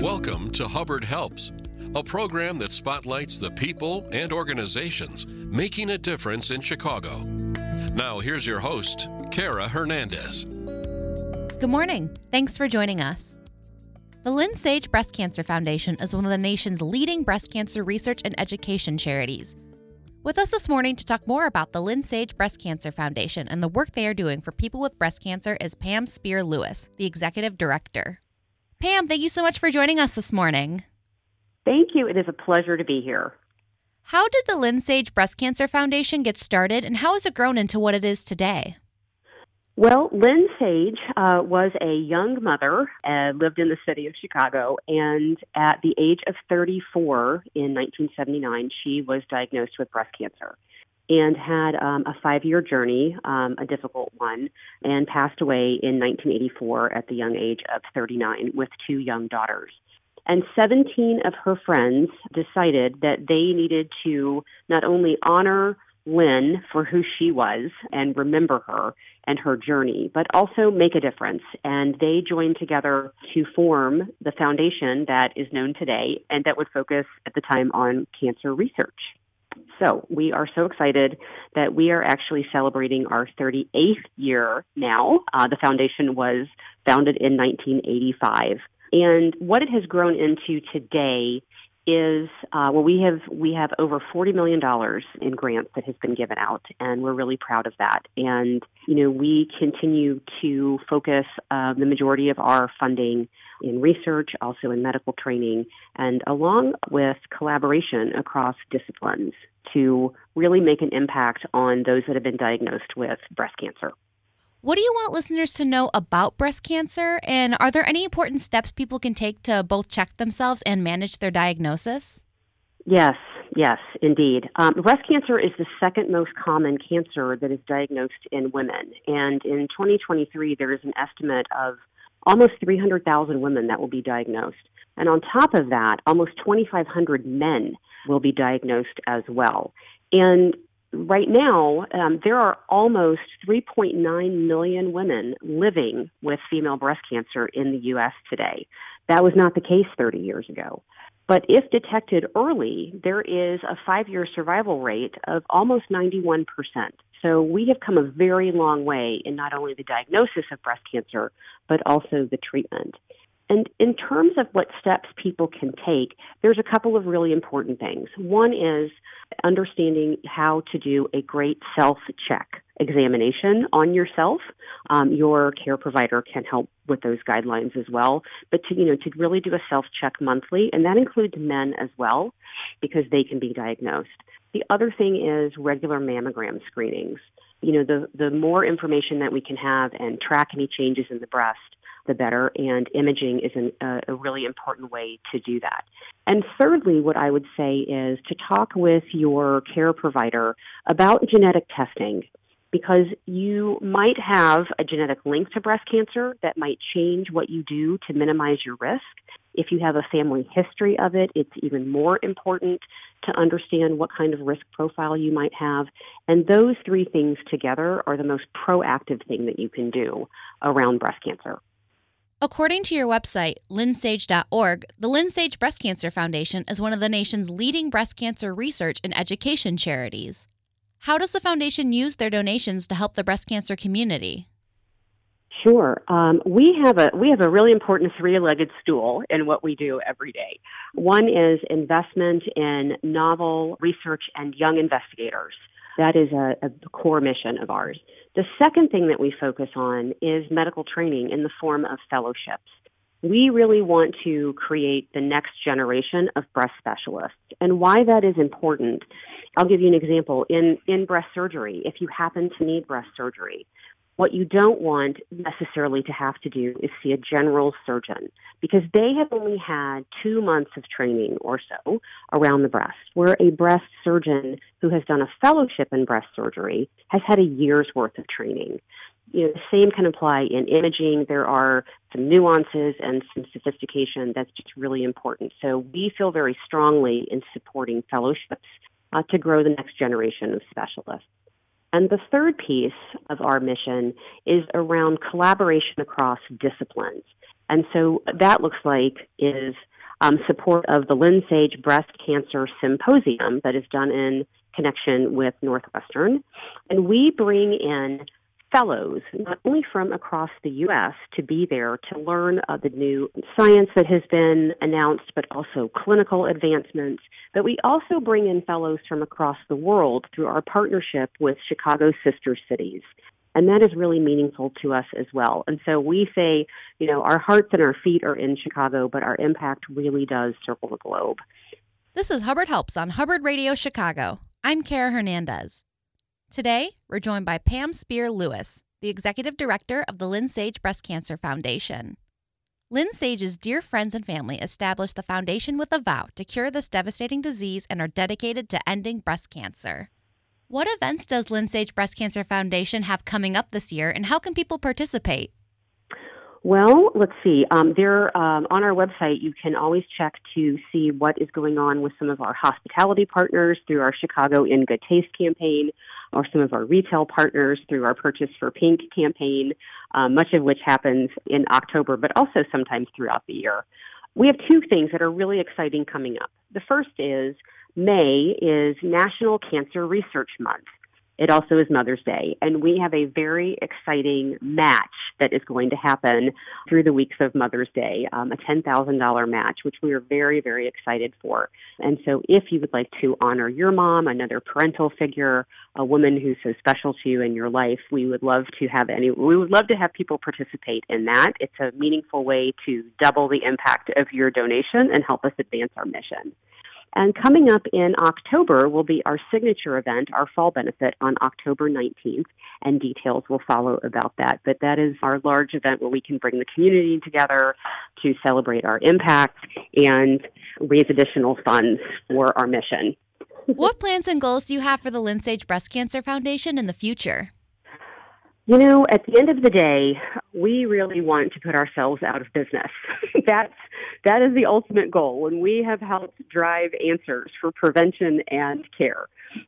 Welcome to Hubbard Helps, a program that spotlights the people and organizations making a difference in Chicago. Now, here's your host, Kara Hernandez. Good morning. Thanks for joining us. The Lynn Sage Breast Cancer Foundation is one of the nation's leading breast cancer research and education charities. With us this morning to talk more about the Lynn Sage Breast Cancer Foundation and the work they are doing for people with breast cancer is Pam Speer Lewis, the Executive Director. Pam, thank you so much for joining us this morning. Thank you. It is a pleasure to be here. How did the Lynn Sage Breast Cancer Foundation get started, and how has it grown into what it is today? Well, Lynn Sage uh, was a young mother, uh, lived in the city of Chicago, and at the age of 34 in 1979, she was diagnosed with breast cancer and had um, a five year journey, um, a difficult one, and passed away in 1984 at the young age of 39 with two young daughters. And 17 of her friends decided that they needed to not only honor Lynn for who she was and remember her and her journey, but also make a difference. And they joined together to form the foundation that is known today and that would focus at the time on cancer research. So we are so excited that we are actually celebrating our 38th year now. Uh, the foundation was founded in 1985. And what it has grown into today is uh, well, we have we have over forty million dollars in grants that has been given out, and we're really proud of that. And you know, we continue to focus uh, the majority of our funding in research, also in medical training, and along with collaboration across disciplines to really make an impact on those that have been diagnosed with breast cancer. What do you want listeners to know about breast cancer? And are there any important steps people can take to both check themselves and manage their diagnosis? Yes, yes, indeed. Um, breast cancer is the second most common cancer that is diagnosed in women. And in 2023, there is an estimate of almost 300,000 women that will be diagnosed. And on top of that, almost 2,500 men will be diagnosed as well. And right now, um, there are almost 3.9 million women living with female breast cancer in the U.S. today. That was not the case 30 years ago. But if detected early, there is a five year survival rate of almost 91%. So we have come a very long way in not only the diagnosis of breast cancer, but also the treatment. And in terms of what steps people can take, there's a couple of really important things. One is understanding how to do a great self check examination on yourself. Um, your care provider can help with those guidelines as well. But to you know to really do a self check monthly, and that includes men as well, because they can be diagnosed. The other thing is regular mammogram screenings. You know, the the more information that we can have and track any changes in the breast, the better. And imaging is an, uh, a really important way to do that. And thirdly, what I would say is to talk with your care provider about genetic testing because you might have a genetic link to breast cancer that might change what you do to minimize your risk. If you have a family history of it, it's even more important to understand what kind of risk profile you might have. And those three things together are the most proactive thing that you can do around breast cancer. According to your website, lynnsage.org, the Lynn Sage Breast Cancer Foundation is one of the nation's leading breast cancer research and education charities. How does the foundation use their donations to help the breast cancer community? Sure. Um, we have a we have a really important three-legged stool in what we do every day. One is investment in novel research and young investigators. That is a, a core mission of ours. The second thing that we focus on is medical training in the form of fellowships. We really want to create the next generation of breast specialists. And why that is important, I'll give you an example. In, in breast surgery, if you happen to need breast surgery, what you don't want necessarily to have to do is see a general surgeon because they have only had two months of training or so around the breast, where a breast surgeon who has done a fellowship in breast surgery has had a year's worth of training. You know, the same can apply in imaging. There are some nuances and some sophistication that's just really important. So we feel very strongly in supporting fellowships uh, to grow the next generation of specialists. And the third piece of our mission is around collaboration across disciplines. And so that looks like is um, support of the Lynn Sage Breast Cancer Symposium that is done in connection with Northwestern. And we bring in fellows, not only from across the U.S., to be there to learn the new science that has been announced, but also clinical advancements. But we also bring in fellows from across the world through our partnership with Chicago's Sister Cities. And that is really meaningful to us as well. And so we say, you know, our hearts and our feet are in Chicago, but our impact really does circle the globe. This is Hubbard Helps on Hubbard Radio Chicago. I'm Kara Hernandez. Today, we're joined by Pam Speer Lewis, the executive director of the Lynn Sage Breast Cancer Foundation. Lynn Sage's dear friends and family established the foundation with a vow to cure this devastating disease and are dedicated to ending breast cancer. What events does Lynn Sage Breast Cancer Foundation have coming up this year, and how can people participate? Well, let's see. Um, there um, on our website, you can always check to see what is going on with some of our hospitality partners through our Chicago in Good Taste campaign, or some of our retail partners through our Purchase for Pink campaign, um, much of which happens in October, but also sometimes throughout the year. We have two things that are really exciting coming up. The first is May is National Cancer Research Month. It also is Mother's Day. And we have a very exciting match that is going to happen through the weeks of Mother's Day, um, a $10,000 match, which we are very, very excited for. And so if you would like to honor your mom, another parental figure, a woman who's so special to you in your life, we would love to have any, we would love to have people participate in that. It's a meaningful way to double the impact of your donation and help us advance our mission. And coming up in October will be our signature event, our fall benefit on October 19th, and details will follow about that. But that is our large event where we can bring the community together to celebrate our impact and raise additional funds for our mission. what plans and goals do you have for the Lynn Sage Breast Cancer Foundation in the future? You know, at the end of the day, we really want to put ourselves out of business. That's that is the ultimate goal when we have helped drive answers for prevention and care.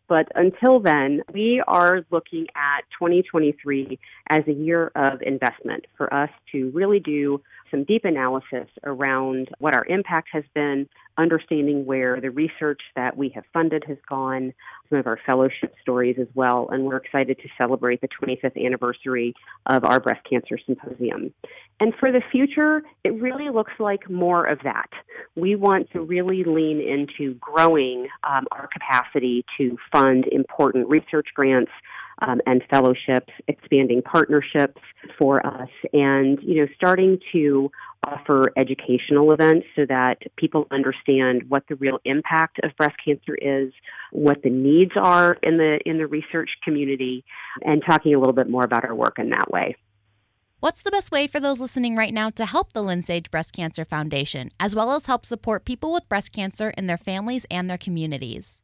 But until then, we are looking at 2023 as a year of investment for us to really do some deep analysis around what our impact has been, understanding where the research that we have funded has gone, some of our fellowship stories as well, and we're excited to celebrate the 25th anniversary of our breast cancer symposium. And for the future, it really looks like more of that. We want to really lean into growing um, our capacity to fund important research grants um, and fellowships, expanding partnerships for us, and you know, starting to offer educational events so that people understand what the real impact of breast cancer is, what the needs are in the in the research community, and talking a little bit more about our work in that way. What's the best way for those listening right now to help the Lynn Sage Breast Cancer Foundation, as well as help support people with breast cancer in their families and their communities?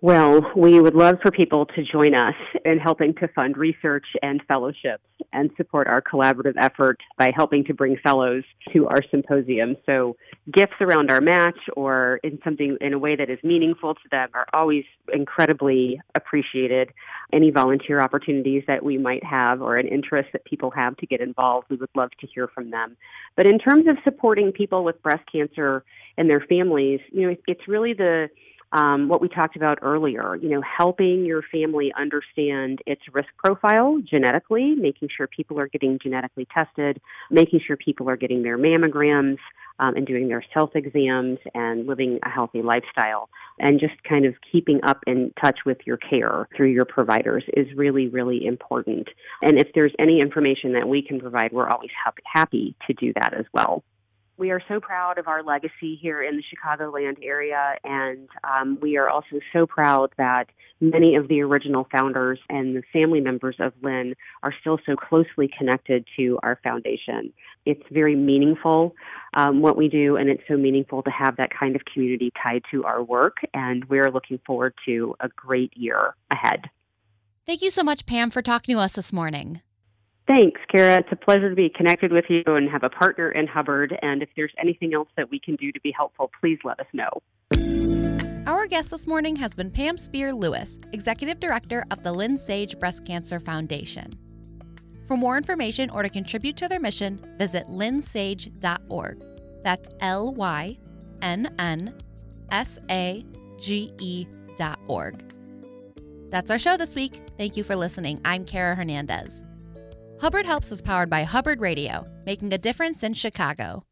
Well, we would love for people to join us in helping to fund research and fellowships and support our collaborative effort by helping to bring fellows to our symposium. So, gifts around our match or in something in a way that is meaningful to them are always incredibly appreciated. Any volunteer opportunities that we might have or an interest that people have to get involved, we would love to hear from them. But in terms of supporting people with breast cancer and their families, you know, it's really the um, what we talked about earlier, you know, helping your family understand its risk profile genetically, making sure people are getting genetically tested, making sure people are getting their mammograms um, and doing their self exams and living a healthy lifestyle, and just kind of keeping up in touch with your care through your providers is really, really important. And if there's any information that we can provide, we're always happy to do that as well we are so proud of our legacy here in the Chicagoland area, and um, we are also so proud that many of the original founders and the family members of Lynn are still so closely connected to our foundation. It's very meaningful um, what we do, and it's so meaningful to have that kind of community tied to our work, and we're looking forward to a great year ahead. Thank you so much, Pam, for talking to us this morning. Thanks, Kara. It's a pleasure to be connected with you and have a partner in Hubbard. And if there's anything else that we can do to be helpful, please let us know. Our guest this morning has been Pam Speer Lewis, Executive Director of the Lynn Sage Breast Cancer Foundation. For more information or to contribute to their mission, visit lynnsage.org. That's L Y nnsage.org. That's our show this week. Thank you for listening. I'm Kara Hernandez. Hubbard Helps is powered by Hubbard Radio, making a difference in Chicago.